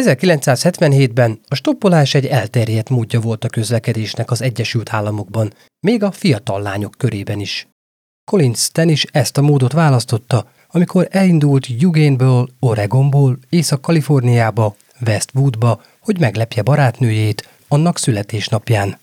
1977-ben a stoppolás egy elterjedt módja volt a közlekedésnek az Egyesült Államokban, még a fiatal lányok körében is. Collins Stan is ezt a módot választotta, amikor elindult Eugeneből, Oregonból, Észak-Kaliforniába, Westwoodba, hogy meglepje barátnőjét annak születésnapján.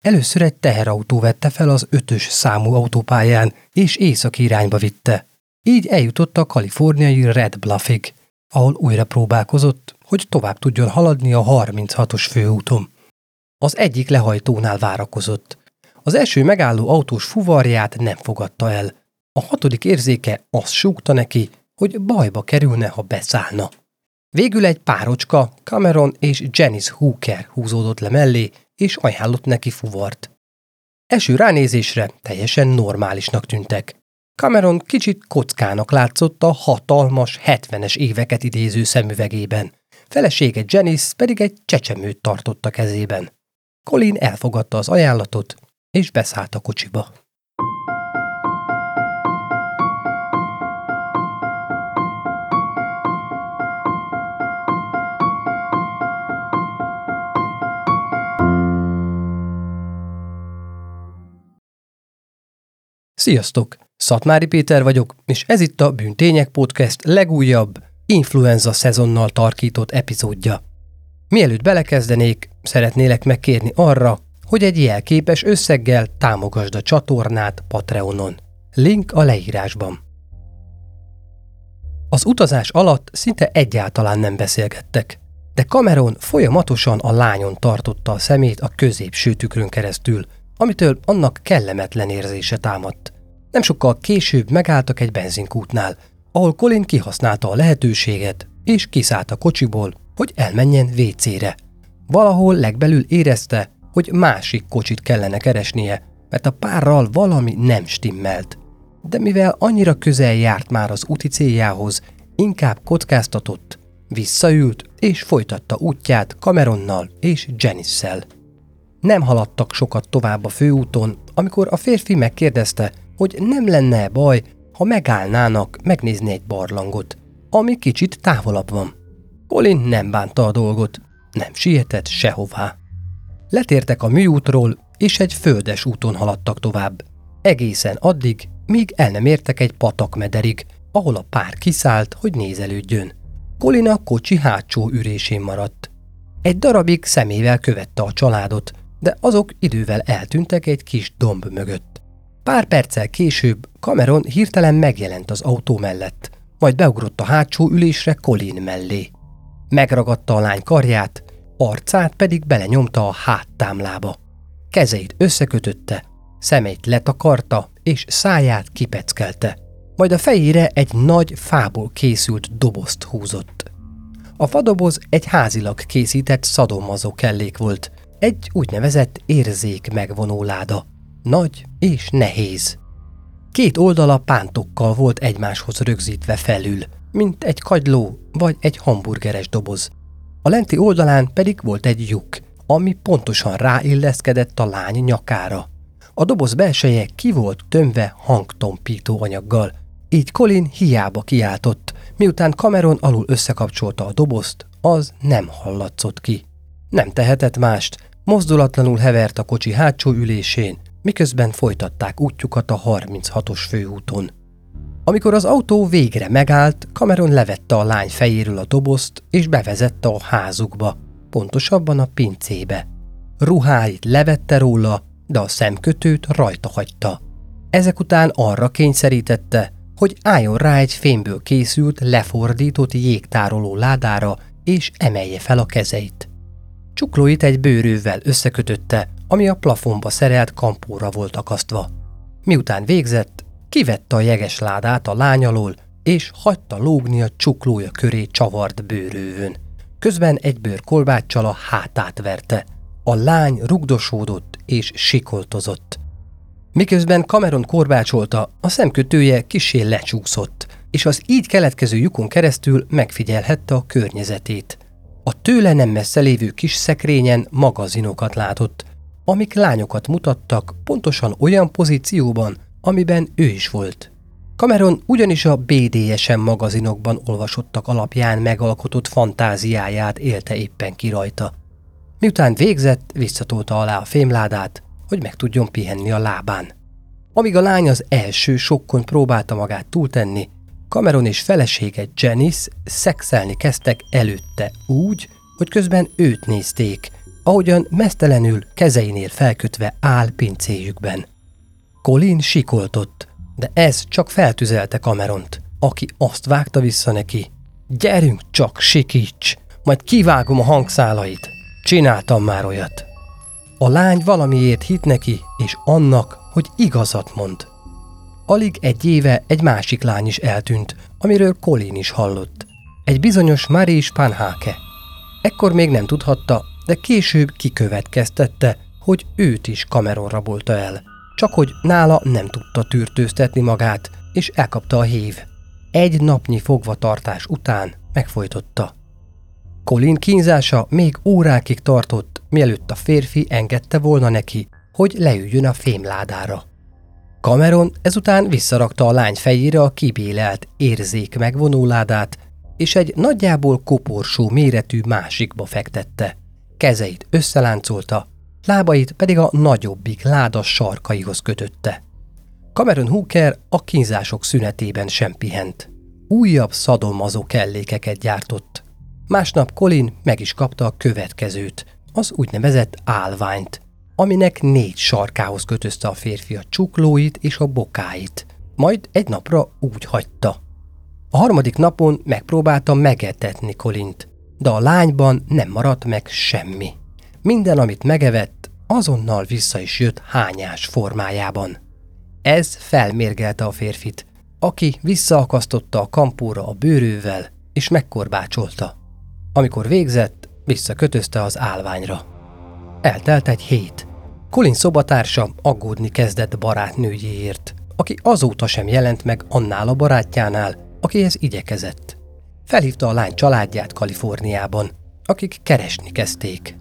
Először egy teherautó vette fel az ötös számú autópályán, és északi irányba vitte. Így eljutott a kaliforniai Red Bluffig, ahol újra próbálkozott, hogy tovább tudjon haladni a 36-os főúton. Az egyik lehajtónál várakozott. Az első megálló autós fuvarját nem fogadta el. A hatodik érzéke azt súgta neki, hogy bajba kerülne, ha beszállna. Végül egy párocska, Cameron és Janice Hooker húzódott le mellé, és ajánlott neki fuvart. Eső ránézésre teljesen normálisnak tűntek. Cameron kicsit kockának látszott a hatalmas, 70-es éveket idéző szemüvegében. Felesége Janice pedig egy csecsemőt tartott a kezében. Colin elfogadta az ajánlatot, és beszállt a kocsiba. Sziasztok! Szatmári Péter vagyok, és ez itt a Bűntények Podcast legújabb, influenza szezonnal tarkított epizódja. Mielőtt belekezdenék, szeretnélek megkérni arra, hogy egy jelképes összeggel támogasd a csatornát Patreonon. Link a leírásban. Az utazás alatt szinte egyáltalán nem beszélgettek, de Cameron folyamatosan a lányon tartotta a szemét a középső tükrön keresztül, amitől annak kellemetlen érzése támadt. Nem sokkal később megálltak egy benzinkútnál, ahol Colin kihasználta a lehetőséget, és kiszállt a kocsiból, hogy elmenjen WC-re. Valahol legbelül érezte, hogy másik kocsit kellene keresnie, mert a párral valami nem stimmelt. De mivel annyira közel járt már az úti céljához, inkább kockáztatott, visszaült és folytatta útját Cameronnal és Janice-szel. Nem haladtak sokat tovább a főúton, amikor a férfi megkérdezte, hogy nem lenne baj, ha megállnának megnézni egy barlangot, ami kicsit távolabb van. Colin nem bánta a dolgot, nem sietett sehová. Letértek a műútról, és egy földes úton haladtak tovább. Egészen addig, míg el nem értek egy patakmederig, ahol a pár kiszállt, hogy nézelődjön. Colin a kocsi hátsó ürésén maradt. Egy darabig szemével követte a családot, de azok idővel eltűntek egy kis domb mögött. Pár perccel később Cameron hirtelen megjelent az autó mellett, majd beugrott a hátsó ülésre Colin mellé. Megragadta a lány karját, arcát pedig belenyomta a háttámlába. Kezeit összekötötte, szemeit letakarta és száját kipeckelte. Majd a fejére egy nagy fából készült dobozt húzott. A fadoboz egy házilag készített szadomazó kellék volt, egy úgynevezett érzék megvonó láda. Nagy és nehéz. Két oldala pántokkal volt egymáshoz rögzítve felül, mint egy kagyló vagy egy hamburgeres doboz. A lenti oldalán pedig volt egy lyuk, ami pontosan ráilleszkedett a lány nyakára. A doboz belseje ki volt tömve hangtompító anyaggal, így Colin hiába kiáltott, miután Cameron alul összekapcsolta a dobozt, az nem hallatszott ki. Nem tehetett mást, mozdulatlanul hevert a kocsi hátsó ülésén, miközben folytatták útjukat a 36-os főúton. Amikor az autó végre megállt, Cameron levette a lány fejéről a dobozt, és bevezette a házukba, pontosabban a pincébe. Ruháit levette róla, de a szemkötőt rajta hagyta. Ezek után arra kényszerítette, hogy álljon rá egy fémből készült, lefordított jégtároló ládára, és emelje fel a kezeit. Csuklóit egy bőrővel összekötötte, ami a plafonba szerelt kampóra volt akasztva. Miután végzett, kivette a jeges ládát a lány alól, és hagyta lógni a csuklója köré csavart bőrővön. Közben egy bőrkolbáccsal a hátát verte. A lány rugdosódott és sikoltozott. Miközben Cameron korbácsolta, a szemkötője kisé lecsúszott, és az így keletkező lyukon keresztül megfigyelhette a környezetét. A tőle nem messze lévő kis szekrényen magazinokat látott, amik lányokat mutattak pontosan olyan pozícióban, amiben ő is volt. Cameron ugyanis a BDSM magazinokban olvasottak alapján megalkotott fantáziáját élte éppen ki rajta. Miután végzett, visszatolta alá a fémládát, hogy meg tudjon pihenni a lábán. Amíg a lány az első sokkon próbálta magát túltenni, Cameron és felesége Janice szexelni kezdtek előtte úgy, hogy közben őt nézték, ahogyan mesztelenül kezeinél felkötve áll pincéjükben. Colin sikoltott, de ez csak feltüzelte Cameront, aki azt vágta vissza neki. Gyerünk csak, sikíts, majd kivágom a hangszálait. Csináltam már olyat. A lány valamiért hit neki, és annak, hogy igazat mond. Alig egy éve egy másik lány is eltűnt, amiről Colin is hallott. Egy bizonyos Marie Spanhake. Ekkor még nem tudhatta, de később kikövetkeztette, hogy őt is Cameron rabolta el. Csak hogy nála nem tudta tűrtőztetni magát, és elkapta a hív. Egy napnyi fogvatartás után megfojtotta. Colin kínzása még órákig tartott, mielőtt a férfi engedte volna neki, hogy leüljön a fémládára. Cameron ezután visszarakta a lány fejére a kibélelt érzék megvonóládát, és egy nagyjából koporsó méretű másikba fektette. Kezeit összeláncolta, lábait pedig a nagyobbik láda sarkaihoz kötötte. Cameron Hooker a kínzások szünetében sem pihent. Újabb szadomazó kellékeket gyártott. Másnap Colin meg is kapta a következőt, az úgynevezett állványt, aminek négy sarkához kötözte a férfi a csuklóit és a bokáit, majd egy napra úgy hagyta. A harmadik napon megpróbálta megetetni Kolint, de a lányban nem maradt meg semmi. Minden, amit megevett, azonnal vissza is jött hányás formájában. Ez felmérgelte a férfit, aki visszaakasztotta a kampóra a bőrővel, és megkorbácsolta. Amikor végzett, visszakötözte az állványra. Eltelt egy hét. Colin szobatársa aggódni kezdett barátnőjéért, aki azóta sem jelent meg annál a barátjánál, akihez igyekezett. Felhívta a lány családját Kaliforniában, akik keresni kezdték.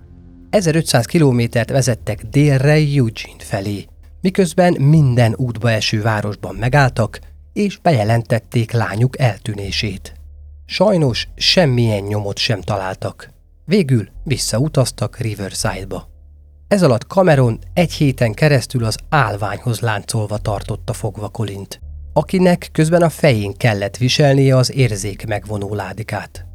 1500 kilométert vezettek délre Eugene felé, miközben minden útba eső városban megálltak, és bejelentették lányuk eltűnését. Sajnos semmilyen nyomot sem találtak. Végül visszautaztak Riverside-ba. Ez alatt Cameron egy héten keresztül az állványhoz láncolva tartotta fogva Kolint, akinek közben a fején kellett viselnie az érzék megvonó ládikát.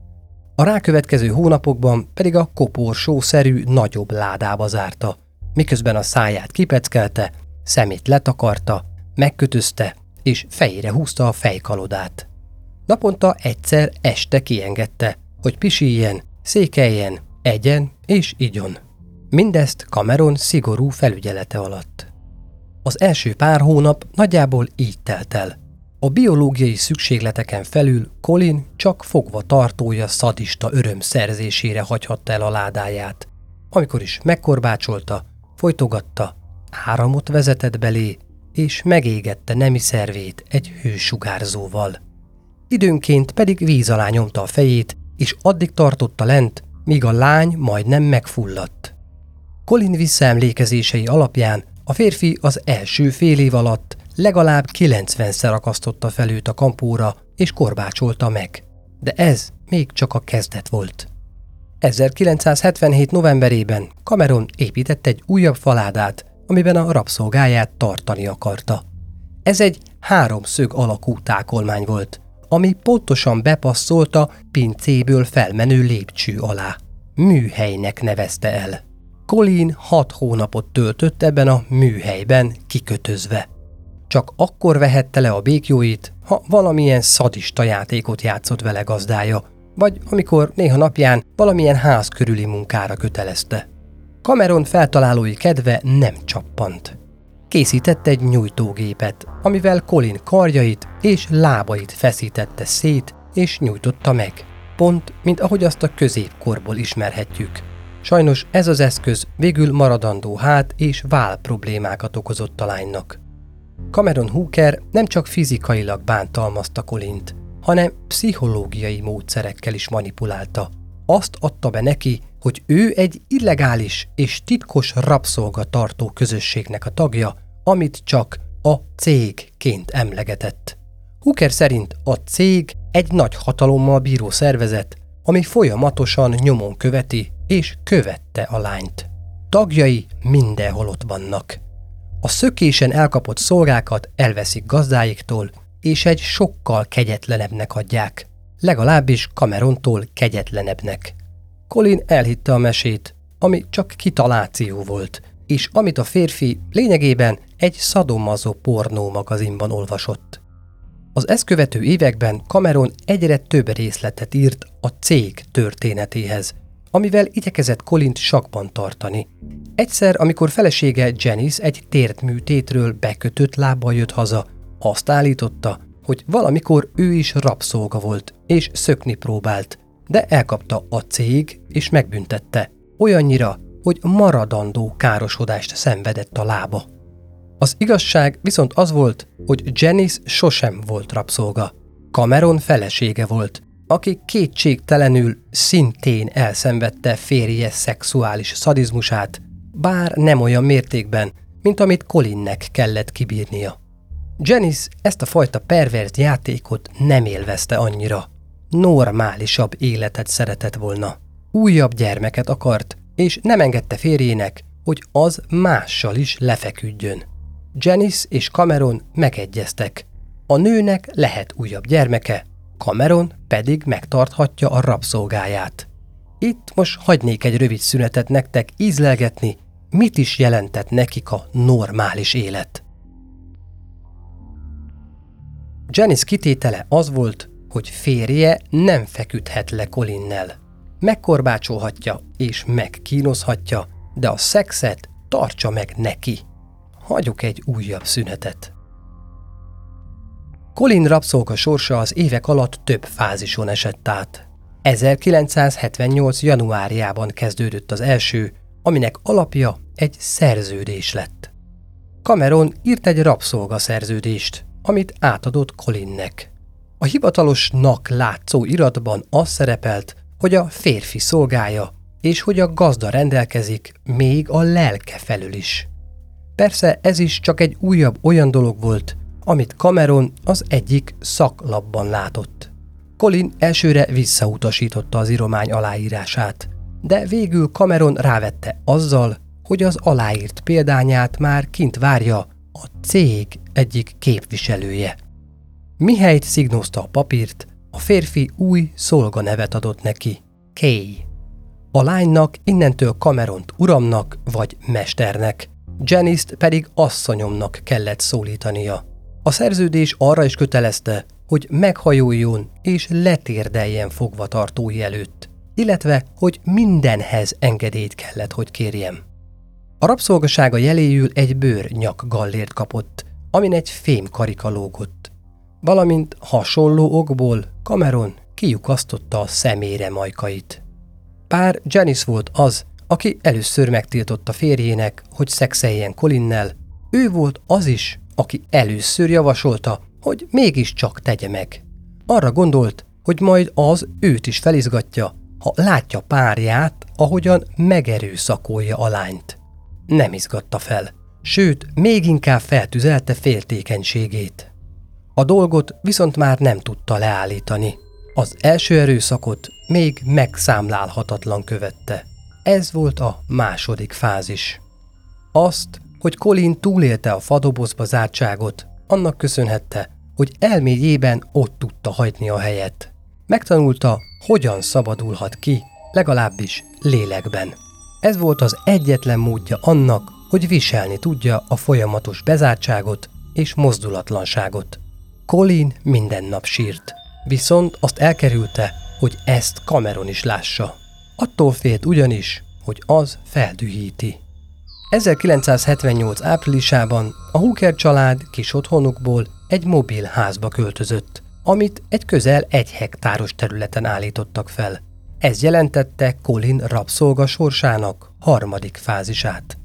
A rákövetkező hónapokban pedig a koporsószerű nagyobb ládába zárta, miközben a száját kipeckelte, szemét letakarta, megkötözte és fejére húzta a fejkalodát. Naponta egyszer este kiengedte, hogy pisiljen, székeljen, egyen és igyon. Mindezt Cameron szigorú felügyelete alatt. Az első pár hónap nagyjából így telt el. A biológiai szükségleteken felül Colin csak fogva tartója szadista öröm szerzésére hagyhatta el a ládáját. Amikor is megkorbácsolta, folytogatta, áramot vezetett belé, és megégette nemi szervét egy hősugárzóval. Időnként pedig víz alá nyomta a fejét, és addig tartotta lent, míg a lány majdnem megfulladt. Colin visszaemlékezései alapján a férfi az első fél év alatt legalább 90-szer akasztotta fel őt a kampóra és korbácsolta meg. De ez még csak a kezdet volt. 1977. novemberében Cameron épített egy újabb faládát, amiben a rabszolgáját tartani akarta. Ez egy háromszög alakú tákolmány volt, ami pontosan bepasszolta pincéből felmenő lépcső alá. Műhelynek nevezte el. Colin hat hónapot töltött ebben a műhelyben kikötözve. Csak akkor vehette le a békjóit, ha valamilyen szadista játékot játszott vele gazdája, vagy amikor néha napján valamilyen ház körüli munkára kötelezte. Cameron feltalálói kedve nem csappant. Készített egy nyújtógépet, amivel Colin karjait és lábait feszítette szét és nyújtotta meg. Pont, mint ahogy azt a középkorból ismerhetjük. Sajnos ez az eszköz végül maradandó hát és vál problémákat okozott a lánynak. Cameron Hooker nem csak fizikailag bántalmazta Colint, hanem pszichológiai módszerekkel is manipulálta. Azt adta be neki, hogy ő egy illegális és titkos rabszolgatartó közösségnek a tagja, amit csak a cégként emlegetett. Hooker szerint a cég egy nagy hatalommal bíró szervezet, ami folyamatosan nyomon követi és követte a lányt. Tagjai mindenhol ott vannak. A szökésen elkapott szolgákat elveszik gazdáiktól, és egy sokkal kegyetlenebbnek adják. Legalábbis Camerontól kegyetlenebbnek. Colin elhitte a mesét, ami csak kitaláció volt, és amit a férfi lényegében egy szadomazó pornó magazinban olvasott. Az ezt követő években Cameron egyre több részletet írt a cég történetéhez, amivel igyekezett Colint sakban tartani. Egyszer, amikor felesége Janice egy térdműtétről bekötött lábbal jött haza, azt állította, hogy valamikor ő is rabszolga volt, és szökni próbált, de elkapta a cég, és megbüntette. Olyannyira, hogy maradandó károsodást szenvedett a lába. Az igazság viszont az volt, hogy Janice sosem volt rabszolga. Cameron felesége volt, aki kétségtelenül szintén elszenvedte férje szexuális szadizmusát, bár nem olyan mértékben, mint amit Colinnek kellett kibírnia. Janice ezt a fajta pervert játékot nem élvezte annyira. Normálisabb életet szeretett volna. Újabb gyermeket akart, és nem engedte férjének, hogy az mással is lefeküdjön. Janice és Cameron megegyeztek. A nőnek lehet újabb gyermeke, Cameron pedig megtarthatja a rabszolgáját. Itt most hagynék egy rövid szünetet nektek ízlelgetni, mit is jelentett nekik a normális élet. Janice kitétele az volt, hogy férje nem feküdhet le Colinnel. Megkorbácsolhatja és megkínozhatja, de a szexet tartsa meg neki. Hagyjuk egy újabb szünetet. Colin rabszolga sorsa az évek alatt több fázison esett át. 1978. januárjában kezdődött az első, aminek alapja egy szerződés lett. Cameron írt egy rabszolga szerződést, amit átadott Colinnek. A hivatalosnak látszó iratban az szerepelt, hogy a férfi szolgája, és hogy a gazda rendelkezik még a lelke felül is. Persze ez is csak egy újabb olyan dolog volt, amit Cameron az egyik szaklapban látott. Colin elsőre visszautasította az iromány aláírását, de végül Cameron rávette azzal, hogy az aláírt példányát már kint várja a cég egyik képviselője. Mihelyt szignózta a papírt, a férfi új szolganevet adott neki, Kay. A lánynak innentől Cameront uramnak vagy mesternek, Janice-t pedig asszonyomnak kellett szólítania. A szerződés arra is kötelezte, hogy meghajoljon és letérdeljen fogvatartói előtt, illetve, hogy mindenhez engedélyt kellett, hogy kérjem. A rabszolgasága jeléül egy bőr nyak gallért kapott, amin egy fém karika lógott. Valamint hasonló okból Cameron kiukasztotta a szemére majkait. Pár Janice volt az, aki először megtiltotta férjének, hogy szexeljen Colinnel, ő volt az is, aki először javasolta, hogy mégiscsak tegye meg. Arra gondolt, hogy majd az őt is felizgatja, ha látja párját, ahogyan megerőszakolja a lányt. Nem izgatta fel, sőt, még inkább feltüzelte féltékenységét. A dolgot viszont már nem tudta leállítani. Az első erőszakot még megszámlálhatatlan követte. Ez volt a második fázis. Azt, hogy Colin túlélte a fadobozba zártságot, annak köszönhette, hogy elméjében ott tudta hagyni a helyet. Megtanulta, hogyan szabadulhat ki, legalábbis lélekben. Ez volt az egyetlen módja annak, hogy viselni tudja a folyamatos bezártságot és mozdulatlanságot. Colin minden nap sírt, viszont azt elkerülte, hogy ezt Cameron is lássa. Attól félt ugyanis, hogy az feldühíti. 1978 áprilisában a Hooker család kis otthonukból egy mobil házba költözött, amit egy közel egy hektáros területen állítottak fel. Ez jelentette Colin rabszolga sorsának harmadik fázisát.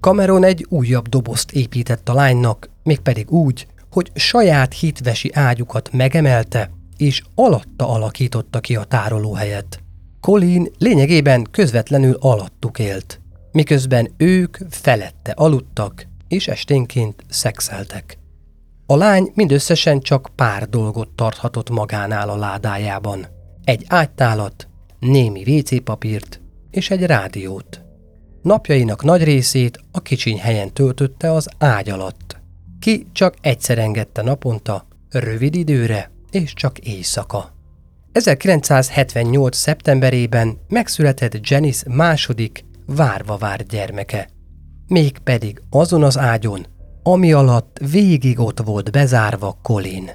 Cameron egy újabb dobozt épített a lánynak, mégpedig úgy, hogy saját hitvesi ágyukat megemelte, és alatta alakította ki a tárolóhelyet. Colin lényegében közvetlenül alattuk élt, miközben ők felette aludtak, és esténként szexeltek. A lány mindösszesen csak pár dolgot tarthatott magánál a ládájában. Egy ágytálat, némi WC papírt és egy rádiót. Napjainak nagy részét a kicsiny helyen töltötte az ágy alatt. Ki csak egyszer engedte naponta, rövid időre és csak éjszaka. 1978. szeptemberében megszületett Janice második, várva várt gyermeke. Mégpedig azon az ágyon, ami alatt végig ott volt bezárva Colin.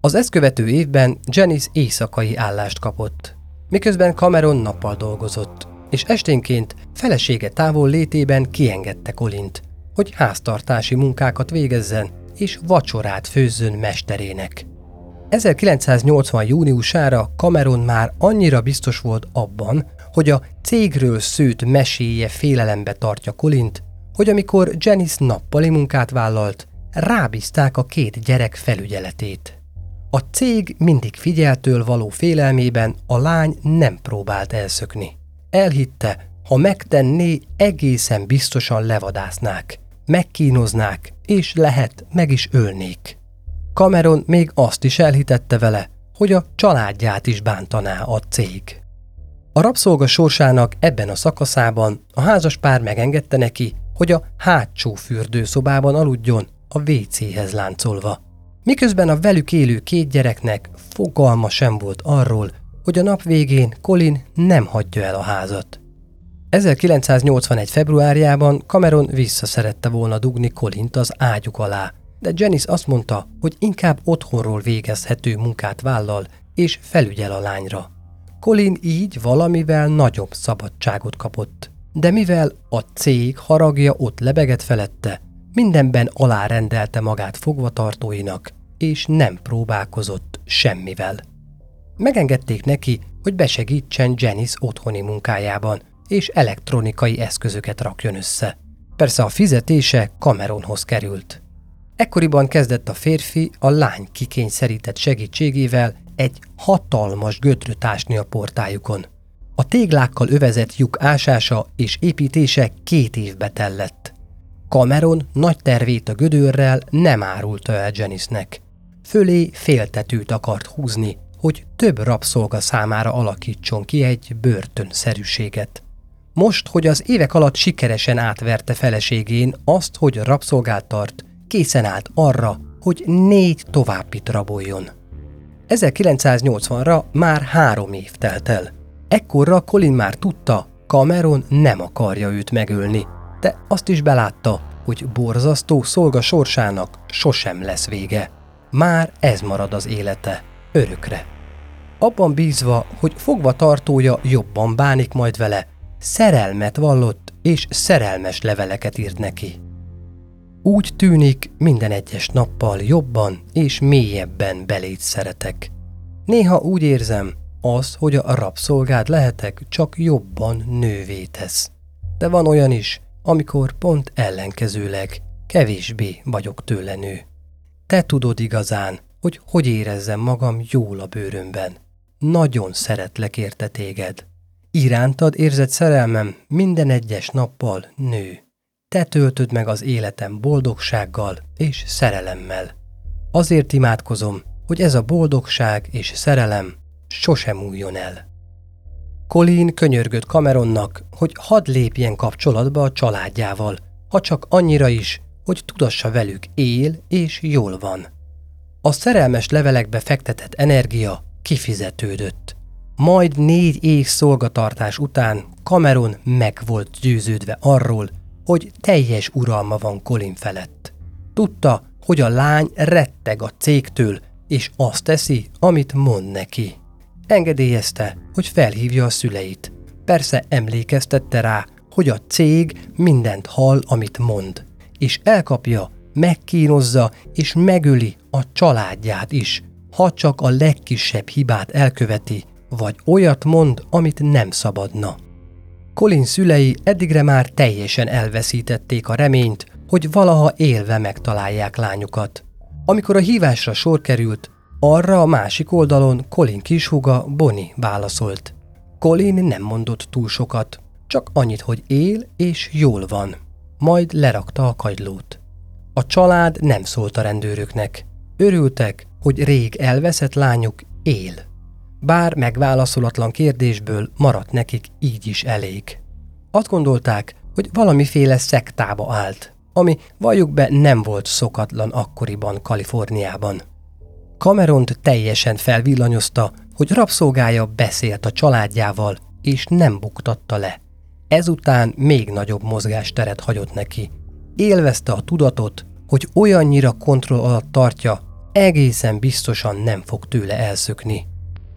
Az ezt követő évben Janice éjszakai állást kapott, miközben Cameron nappal dolgozott, és esténként felesége távol létében kiengedte Colint, hogy háztartási munkákat végezzen és vacsorát főzzön mesterének. 1980. júniusára Cameron már annyira biztos volt abban, hogy a cégről szőtt meséje félelembe tartja Colint, hogy amikor Janice nappali munkát vállalt, rábízták a két gyerek felügyeletét. A cég mindig figyeltől való félelmében a lány nem próbált elszökni. Elhitte, ha megtenné, egészen biztosan levadásznák, megkínoznák, és lehet, meg is ölnék. Cameron még azt is elhitette vele, hogy a családját is bántaná a cég. A rabszolga sorsának ebben a szakaszában a házas pár megengedte neki, hogy a hátsó fürdőszobában aludjon a WC-hez láncolva. Miközben a velük élő két gyereknek fogalma sem volt arról, hogy a nap végén Colin nem hagyja el a házat. 1981. februárjában Cameron visszaszerette volna dugni Colint az ágyuk alá, de Janice azt mondta, hogy inkább otthonról végezhető munkát vállal és felügyel a lányra. Colin így valamivel nagyobb szabadságot kapott. De mivel a cég haragja ott lebegett felette, mindenben alárendelte magát fogvatartóinak, és nem próbálkozott semmivel. Megengedték neki, hogy besegítsen Janice otthoni munkájában, és elektronikai eszközöket rakjon össze. Persze a fizetése Cameronhoz került. Ekkoriban kezdett a férfi a lány kikényszerített segítségével egy hatalmas götröt ásni a portájukon. A téglákkal övezett lyuk ásása és építése két évbe tellett. Cameron nagy tervét a gödörrel nem árulta el Janice-nek. Fölé féltetőt akart húzni, hogy több rabszolga számára alakítson ki egy börtönszerűséget. Most, hogy az évek alatt sikeresen átverte feleségén azt, hogy rabszolgát tart, készen állt arra, hogy négy továbbit raboljon. 1980-ra már három év telt el. Ekkorra Colin már tudta, Cameron nem akarja őt megölni, de azt is belátta, hogy borzasztó szolga sorsának sosem lesz vége. Már ez marad az élete, örökre. Abban bízva, hogy fogva tartója jobban bánik majd vele, szerelmet vallott és szerelmes leveleket írt neki. Úgy tűnik, minden egyes nappal jobban és mélyebben belét szeretek. Néha úgy érzem, az, hogy a rabszolgád lehetek, csak jobban nővé tesz. De van olyan is, amikor pont ellenkezőleg kevésbé vagyok tőle nő. Te tudod igazán, hogy hogy érezzem magam jól a bőrömben. Nagyon szeretlek érte téged. Irántad érzett szerelmem minden egyes nappal nő. Te töltöd meg az életem boldogsággal és szerelemmel. Azért imádkozom, hogy ez a boldogság és szerelem sosem újjon el. Colin könyörgött Cameronnak, hogy hadd lépjen kapcsolatba a családjával, ha csak annyira is, hogy tudassa velük él és jól van. A szerelmes levelekbe fektetett energia kifizetődött. Majd négy év szolgatartás után Cameron meg volt győződve arról, hogy teljes uralma van Colin felett. Tudta, hogy a lány retteg a cégtől, és azt teszi, amit mond neki. Engedélyezte, hogy felhívja a szüleit. persze emlékeztette rá, hogy a cég mindent hall, amit mond, és elkapja, megkínozza és megöli a családját is, ha csak a legkisebb hibát elköveti, vagy olyat mond, amit nem szabadna. Colin szülei eddigre már teljesen elveszítették a reményt, hogy valaha élve megtalálják lányukat. Amikor a hívásra sor került, arra a másik oldalon Colin kishúga Bonnie válaszolt. Colin nem mondott túl sokat, csak annyit, hogy él és jól van. Majd lerakta a kagylót. A család nem szólt a rendőröknek. Örültek, hogy rég elveszett lányuk él. Bár megválaszolatlan kérdésből maradt nekik így is elég. Azt gondolták, hogy valamiféle szektába állt, ami valljuk be nem volt szokatlan akkoriban Kaliforniában. Cameront teljesen felvillanyozta, hogy rabszolgája beszélt a családjával, és nem buktatta le. Ezután még nagyobb mozgásteret hagyott neki. Élvezte a tudatot, hogy olyannyira kontroll alatt tartja, egészen biztosan nem fog tőle elszökni.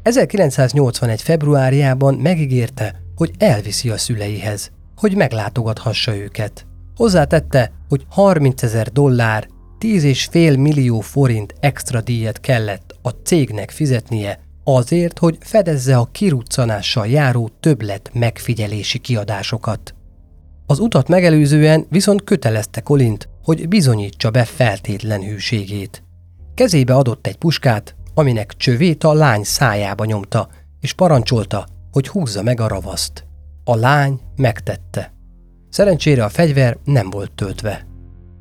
1981. februárjában megígérte, hogy elviszi a szüleihez, hogy meglátogathassa őket. Hozzátette, hogy 30 ezer dollár, 10,5 millió forint extra díjat kellett a cégnek fizetnie azért, hogy fedezze a kiruccanással járó többlet megfigyelési kiadásokat. Az utat megelőzően viszont kötelezte Kolint, hogy bizonyítsa be feltétlen hűségét. Kezébe adott egy puskát, aminek csövét a lány szájába nyomta, és parancsolta, hogy húzza meg a ravaszt. A lány megtette. Szerencsére a fegyver nem volt töltve.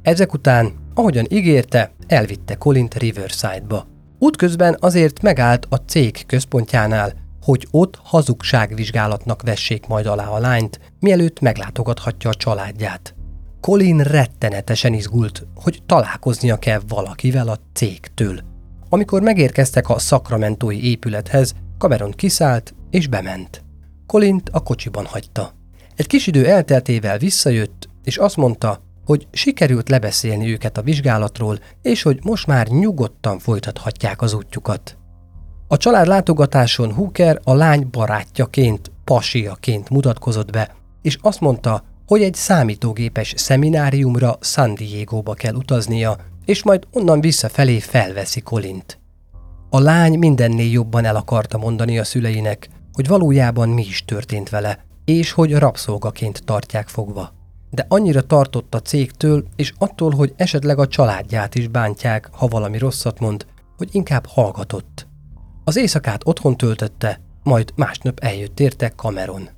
Ezek után, ahogyan ígérte, elvitte Colint Riverside-ba. Útközben azért megállt a cég központjánál, hogy ott hazugságvizsgálatnak vessék majd alá a lányt, mielőtt meglátogathatja a családját. Colin rettenetesen izgult, hogy találkoznia kell valakivel a cégtől. Amikor megérkeztek a szakramentói épülethez, Cameron kiszállt és bement. Colint a kocsiban hagyta. Egy kis idő elteltével visszajött, és azt mondta, hogy sikerült lebeszélni őket a vizsgálatról, és hogy most már nyugodtan folytathatják az útjukat. A család látogatáson Hooker a lány barátjaként, pasiaként mutatkozott be, és azt mondta, hogy egy számítógépes szemináriumra San Diego-ba kell utaznia, és majd onnan visszafelé felveszi Colint. A lány mindennél jobban el akarta mondani a szüleinek, hogy valójában mi is történt vele, és hogy rabszolgaként tartják fogva. De annyira tartott a cégtől, és attól, hogy esetleg a családját is bántják, ha valami rosszat mond, hogy inkább hallgatott. Az éjszakát otthon töltötte, majd másnap eljött érte Cameron.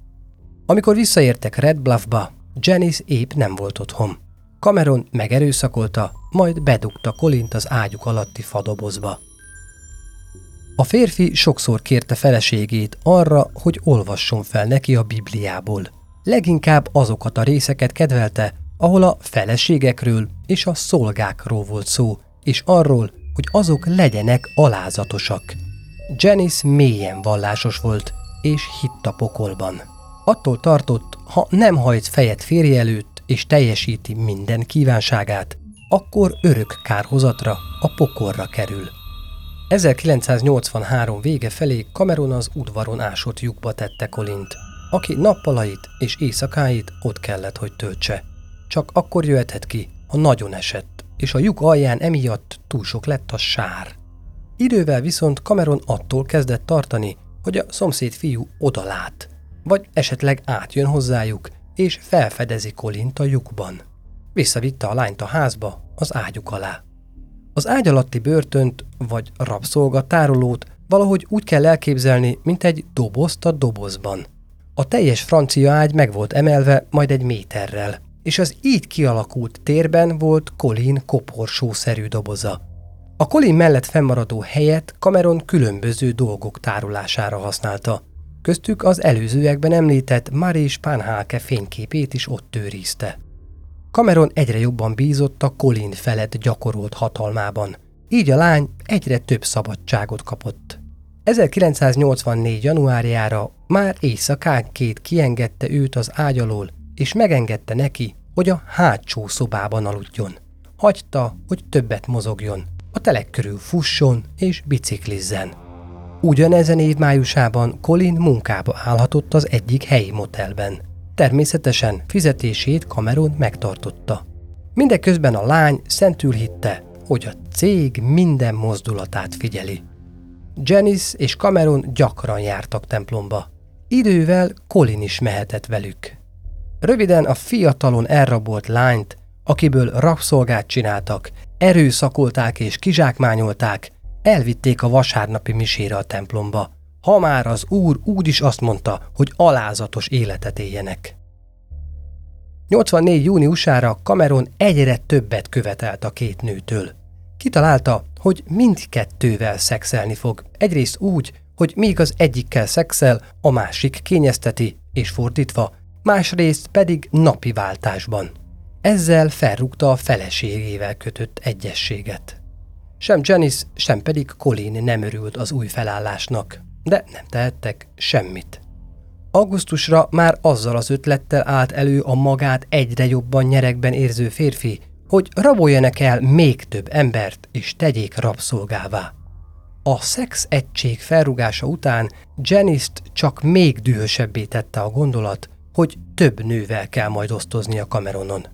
Amikor visszaértek Red Bluffba, Janice épp nem volt otthon. Cameron megerőszakolta, majd bedugta Colint az ágyuk alatti fadobozba. A férfi sokszor kérte feleségét arra, hogy olvasson fel neki a Bibliából. Leginkább azokat a részeket kedvelte, ahol a feleségekről és a szolgákról volt szó, és arról, hogy azok legyenek alázatosak. Janice mélyen vallásos volt, és hitt a pokolban. Attól tartott, ha nem hajt fejet férje előtt, és teljesíti minden kívánságát, akkor örök kárhozatra, a pokorra kerül. 1983 vége felé Cameron az udvaron ásott lyukba tette Colint, aki nappalait és éjszakáit ott kellett, hogy töltse. Csak akkor jöhetett ki, ha nagyon esett, és a lyuk alján emiatt túl sok lett a sár. Idővel viszont Cameron attól kezdett tartani, hogy a szomszéd fiú odalát, vagy esetleg átjön hozzájuk, és felfedezi Colint a lyukban. Visszavitte a lányt a házba, az ágyuk alá. Az ágy alatti börtönt vagy rabszolga tárolót valahogy úgy kell elképzelni, mint egy dobozt a dobozban. A teljes francia ágy meg volt emelve majd egy méterrel, és az így kialakult térben volt Colin koporsószerű doboza. A Colin mellett fennmaradó helyet Cameron különböző dolgok tárolására használta. Köztük az előzőekben említett Marie Spanhake fényképét is ott őrizte. Cameron egyre jobban bízott a Colin felett gyakorolt hatalmában. Így a lány egyre több szabadságot kapott. 1984. januárjára már éjszakánként kiengedte őt az ágy alól, és megengedte neki, hogy a hátsó szobában aludjon. Hagyta, hogy többet mozogjon, a telek körül fusson és biciklizzen. Ugyanezen év májusában Colin munkába állhatott az egyik helyi motelben. Természetesen fizetését Cameron megtartotta. Mindeközben a lány szentül hitte, hogy a cég minden mozdulatát figyeli. Janice és Cameron gyakran jártak templomba. Idővel Colin is mehetett velük. Röviden a fiatalon elrabolt lányt, akiből rabszolgát csináltak, erőszakolták és kizsákmányolták, elvitték a vasárnapi misére a templomba, ha már az úr úgy is azt mondta, hogy alázatos életet éljenek. 84. júniusára Cameron egyre többet követelt a két nőtől. Kitalálta, hogy mindkettővel szexelni fog. Egyrészt úgy, hogy míg az egyikkel szexel, a másik kényezteti, és fordítva, másrészt pedig napi váltásban. Ezzel felrúgta a feleségével kötött egyességet. Sem Janice, sem pedig Colin nem örült az új felállásnak, de nem tehettek semmit. Augusztusra már azzal az ötlettel állt elő a magát egyre jobban nyerekben érző férfi, hogy raboljanak el még több embert és tegyék rabszolgává. A szex egység felrugása után Janice-t csak még dühösebbé tette a gondolat, hogy több nővel kell majd osztozni a Cameronon.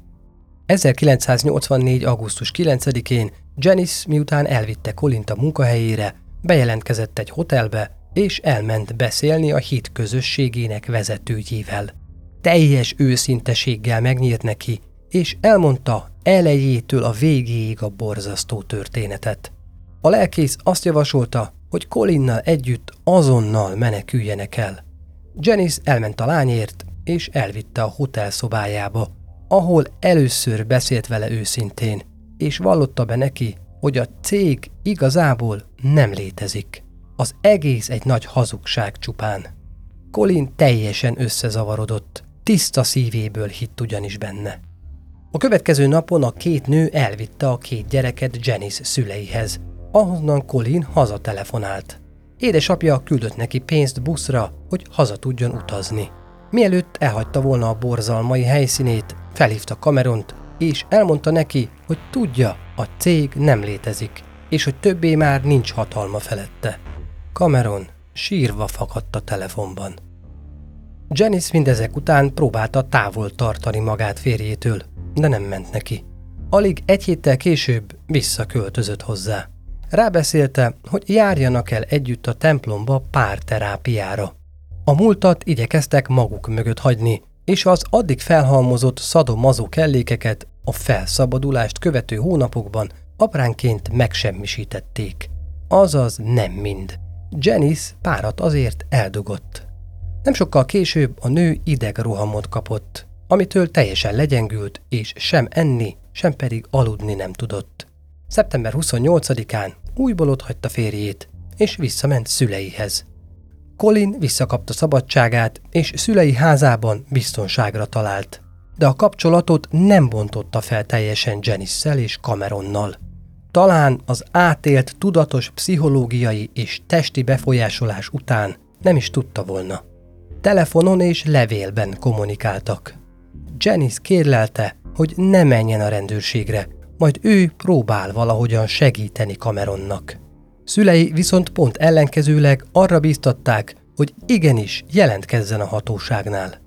1984. augusztus 9-én Janice miután elvitte Colint a munkahelyére, bejelentkezett egy hotelbe, és elment beszélni a hit közösségének vezetőjével. Teljes őszinteséggel megnyírt neki, és elmondta elejétől a végéig a borzasztó történetet. A lelkész azt javasolta, hogy Colinnal együtt azonnal meneküljenek el. Janice elment a lányért, és elvitte a hotel szobájába, ahol először beszélt vele őszintén, és vallotta be neki, hogy a cég igazából nem létezik. Az egész egy nagy hazugság csupán. Colin teljesen összezavarodott, tiszta szívéből hitt ugyanis benne. A következő napon a két nő elvitte a két gyereket Janice szüleihez, ahonnan Colin hazatelefonált. Édesapja küldött neki pénzt buszra, hogy haza tudjon utazni. Mielőtt elhagyta volna a borzalmai helyszínét, felhívta Cameront, és elmondta neki, hogy tudja, a cég nem létezik, és hogy többé már nincs hatalma felette. Cameron sírva fakadt a telefonban. Janice mindezek után próbálta távol tartani magát férjétől, de nem ment neki. Alig egy héttel később visszaköltözött hozzá. Rábeszélte, hogy járjanak el együtt a templomba párterápiára. A múltat igyekeztek maguk mögött hagyni, és az addig felhalmozott szadomazó kellékeket a felszabadulást követő hónapokban apránként megsemmisítették. Azaz nem mind. Janice párat azért eldugott. Nem sokkal később a nő idegrohamot kapott, amitől teljesen legyengült, és sem enni, sem pedig aludni nem tudott. Szeptember 28-án újból ott hagyta férjét, és visszament szüleihez. Colin visszakapta szabadságát, és szülei házában biztonságra talált. De a kapcsolatot nem bontotta fel teljesen Janice-szel és Cameronnal. Talán az átélt tudatos pszichológiai és testi befolyásolás után nem is tudta volna. Telefonon és levélben kommunikáltak. Janice kérlelte, hogy ne menjen a rendőrségre, majd ő próbál valahogyan segíteni Cameronnak. Szülei viszont pont ellenkezőleg arra bíztatták, hogy igenis jelentkezzen a hatóságnál.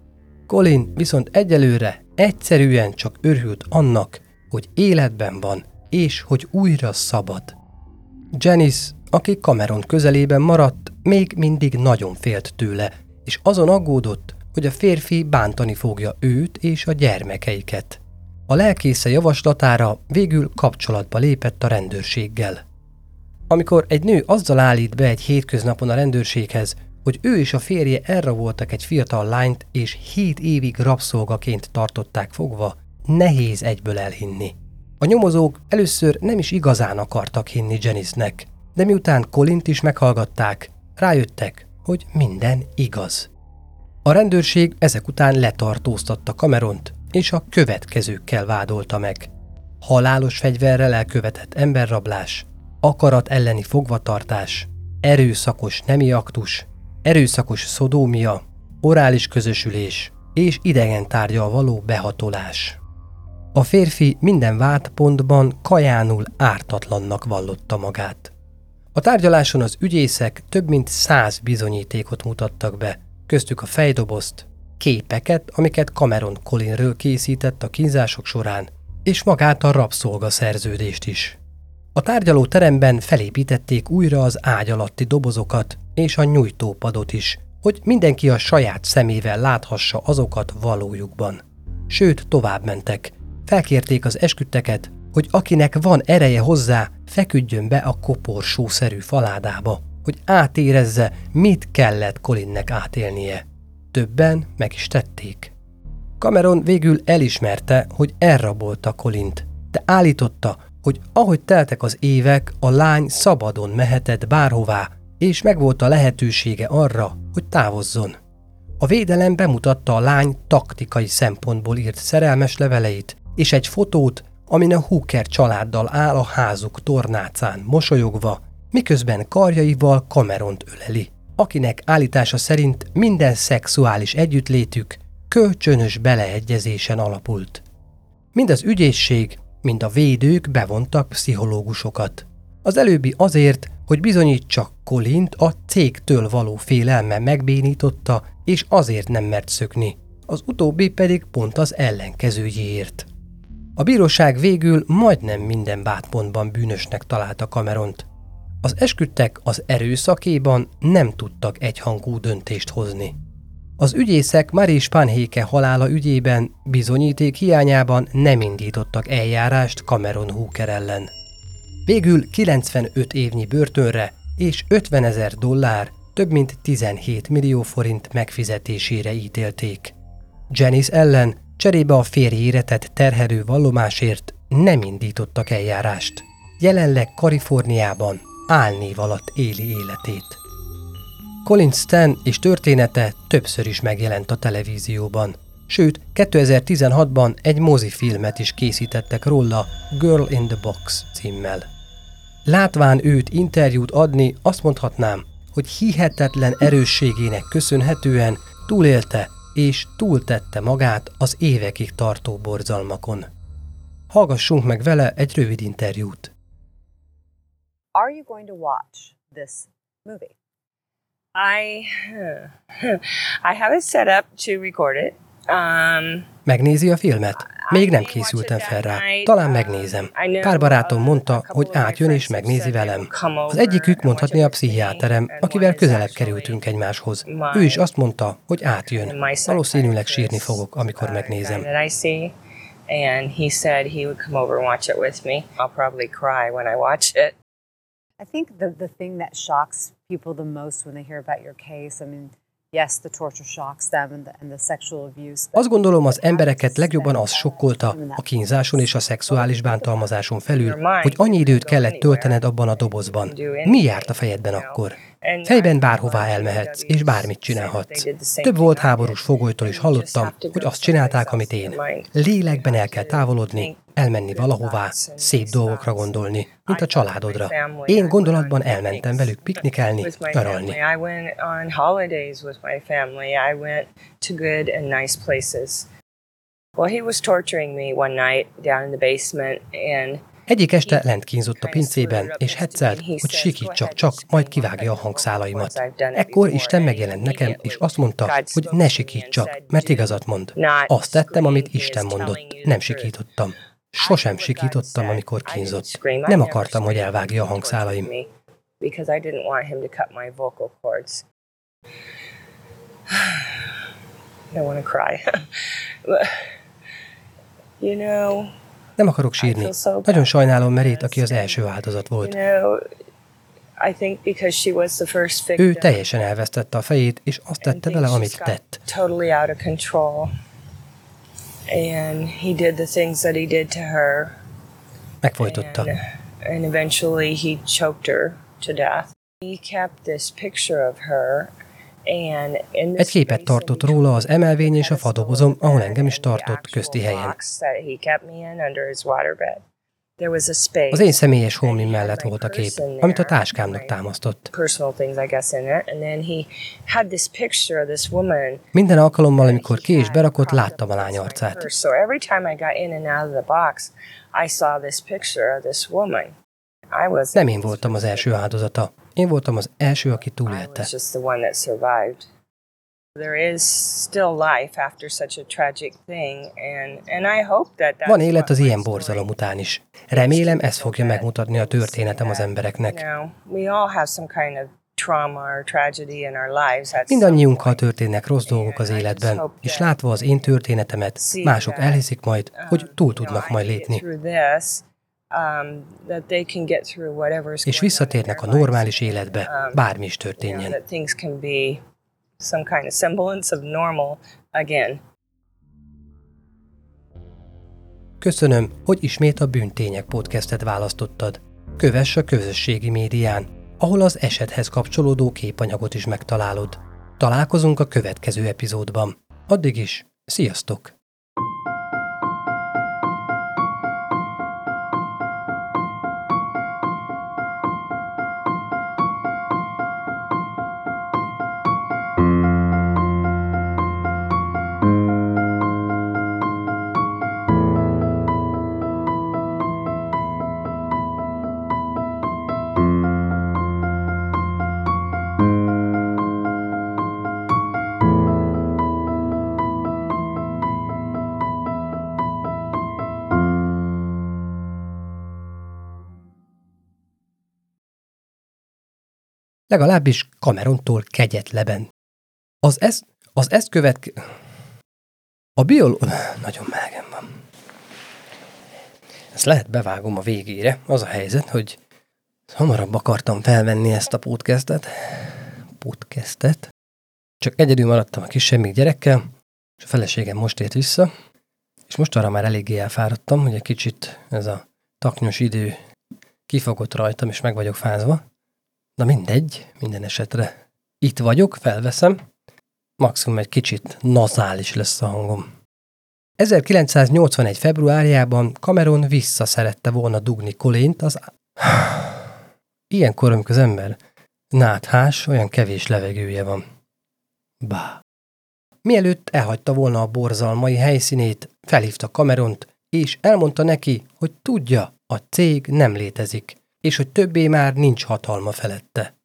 Colin viszont egyelőre egyszerűen csak örült annak, hogy életben van, és hogy újra szabad. Janice, aki Cameron közelében maradt, még mindig nagyon félt tőle, és azon aggódott, hogy a férfi bántani fogja őt és a gyermekeiket. A lelkésze javaslatára végül kapcsolatba lépett a rendőrséggel. Amikor egy nő azzal állít be egy hétköznapon a rendőrséghez, hogy ő és a férje elraboltak egy fiatal lányt, és hét évig rabszolgaként tartották fogva, nehéz egyből elhinni. A nyomozók először nem is igazán akartak hinni Janice-nek, de miután Colint is meghallgatták, rájöttek, hogy minden igaz. A rendőrség ezek után letartóztatta Cameront, és a következőkkel vádolta meg. Halálos fegyverrel elkövetett emberrablás, akarat elleni fogvatartás, erőszakos nemi aktus, erőszakos szodómia, orális közösülés és idegen tárgyal való behatolás. A férfi minden vádpontban kajánul ártatlannak vallotta magát. A tárgyaláson az ügyészek több mint száz bizonyítékot mutattak be, köztük a fejdobozt, képeket, amiket Cameron Colinről készített a kínzások során, és magát a rabszolga szerződést is. A tárgyaló teremben felépítették újra az ágy alatti dobozokat és a nyújtópadot is, hogy mindenki a saját szemével láthassa azokat valójukban. Sőt, tovább mentek. Felkérték az esküdteket, hogy akinek van ereje hozzá, feküdjön be a koporsószerű faládába, hogy átérezze, mit kellett Colinnek átélnie. Többen meg is tették. Cameron végül elismerte, hogy elrabolta Colint, de állította, hogy ahogy teltek az évek, a lány szabadon mehetett bárhová, és megvolt a lehetősége arra, hogy távozzon. A védelem bemutatta a lány taktikai szempontból írt szerelmes leveleit, és egy fotót, amin a Hooker családdal áll a házuk tornácán mosolyogva, miközben karjaival Cameront öleli, akinek állítása szerint minden szexuális együttlétük kölcsönös beleegyezésen alapult. Mind az ügyészség, mind a védők bevontak pszichológusokat. Az előbbi azért, hogy bizonyítsa Kolint a cégtől való félelme megbénította, és azért nem mert szökni. Az utóbbi pedig pont az ellenkezőjéért. A bíróság végül majdnem minden bátpontban bűnösnek találta Cameront. Az esküdtek az erőszakéban nem tudtak egyhangú döntést hozni. Az ügyészek Marie Spanhéke halála ügyében bizonyíték hiányában nem indítottak eljárást Cameron Hooker ellen. Végül 95 évnyi börtönre és 50 ezer dollár, több mint 17 millió forint megfizetésére ítélték. Janice ellen cserébe a férjére tett terhelő vallomásért nem indítottak eljárást. Jelenleg Kaliforniában álnév alatt éli életét. Colin Stan és története többször is megjelent a televízióban. Sőt, 2016-ban egy mozifilmet is készítettek róla Girl in the Box címmel. Látván őt interjút adni, azt mondhatnám, hogy hihetetlen erősségének köszönhetően túlélte és túltette magát az évekig tartó borzalmakon. Hallgassunk meg vele egy rövid interjút. Are you going to watch this movie? I I have it set up to record it. Um, Megnézi a filmet? Még nem készültem fel rá. Talán megnézem. Pár barátom mondta, hogy átjön és megnézi velem. Az egyikük mondhatni a pszichiáterem, akivel közelebb kerültünk egymáshoz. Ő is azt mondta, hogy átjön. Valószínűleg sírni fogok, amikor megnézem. And he said he would come over and watch it with me. I'll probably cry when I watch it. I think the, the thing that shocks people the most when they hear about your case, I mean, yes, the torture shocks them and the, and the sexual abuse. Azt gondolom, az embereket legjobban az sokkolta a kínzáson és a szexuális bántalmazáson felül, hogy annyi időt kellett töltened abban a dobozban. Mi járt a fejedben akkor? Fejben bárhová elmehetsz, és bármit csinálhatsz. Több volt háborús fogolytól is hallottam, hogy azt csinálták, amit én. Lélekben el kell távolodni, elmenni valahová, szép dolgokra gondolni, mint a családodra. Én gondolatban elmentem velük piknikelni, nyaralni. Well, he was torturing me one night down in the basement, and egyik este lent kínzott a pincében, és hetszelt, hogy sikítsak csak, majd kivágja a hangszálaimat. Ekkor Isten megjelent nekem, és azt mondta, hogy ne sikítsak, mert igazat mond. Azt tettem, amit Isten mondott. Nem sikítottam. Sosem sikítottam, amikor kínzott. Nem akartam, hogy elvágja a hangszálaim. I want to cry. you know, nem akarok sírni. Nagyon sajnálom Merét, aki az első áldozat volt. Ő teljesen elvesztette a fejét, és azt tette vele, amit tett. Megfojtotta. And eventually he choked her to death. He kept this picture of her egy képet tartott róla az emelvény és a fadobozom, ahol engem is tartott közti helyen. Az én személyes homim mellett volt a kép, amit a táskámnak támasztott. Minden alkalommal, amikor ki és berakott, láttam a lány arcát. Nem én voltam az első áldozata. Én voltam az első, aki túlélte. Van élet az ilyen borzalom után is. Remélem ez fogja megmutatni a történetem az embereknek. Mindannyiunkkal történnek rossz dolgok az életben, és látva az én történetemet, mások elhiszik majd, hogy túl tudnak majd lépni, um, és visszatérnek a normális életbe, bármi is történjen. Köszönöm, hogy ismét a Bűntények podcastet választottad. Kövess a közösségi médián, ahol az esethez kapcsolódó képanyagot is megtalálod. Találkozunk a következő epizódban. Addig is, sziasztok! Legalábbis Camerontól kegyetleben. Az ez, az ezt követke... A biol... Nagyon melegen van. Ezt lehet bevágom a végére. Az a helyzet, hogy hamarabb akartam felvenni ezt a podcastet. Podcastet. Csak egyedül maradtam a kisebbik gyerekkel, és a feleségem most ért vissza, és most arra már eléggé elfáradtam, hogy egy kicsit ez a taknyos idő kifogott rajtam, és meg vagyok fázva. Na mindegy, minden esetre. Itt vagyok, felveszem. Maximum egy kicsit nazális lesz a hangom. 1981. februárjában Cameron visszaszerette volna dugni Colént az... Ilyenkor, amikor az ember náthás, olyan kevés levegője van. Bá. Mielőtt elhagyta volna a borzalmai helyszínét, felhívta Cameront, és elmondta neki, hogy tudja, a cég nem létezik, és hogy többé már nincs hatalma felette.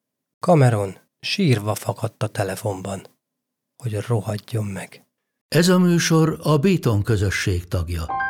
Cameron sírva fakadt a telefonban, hogy rohadjon meg. Ez a műsor a Béton közösség tagja.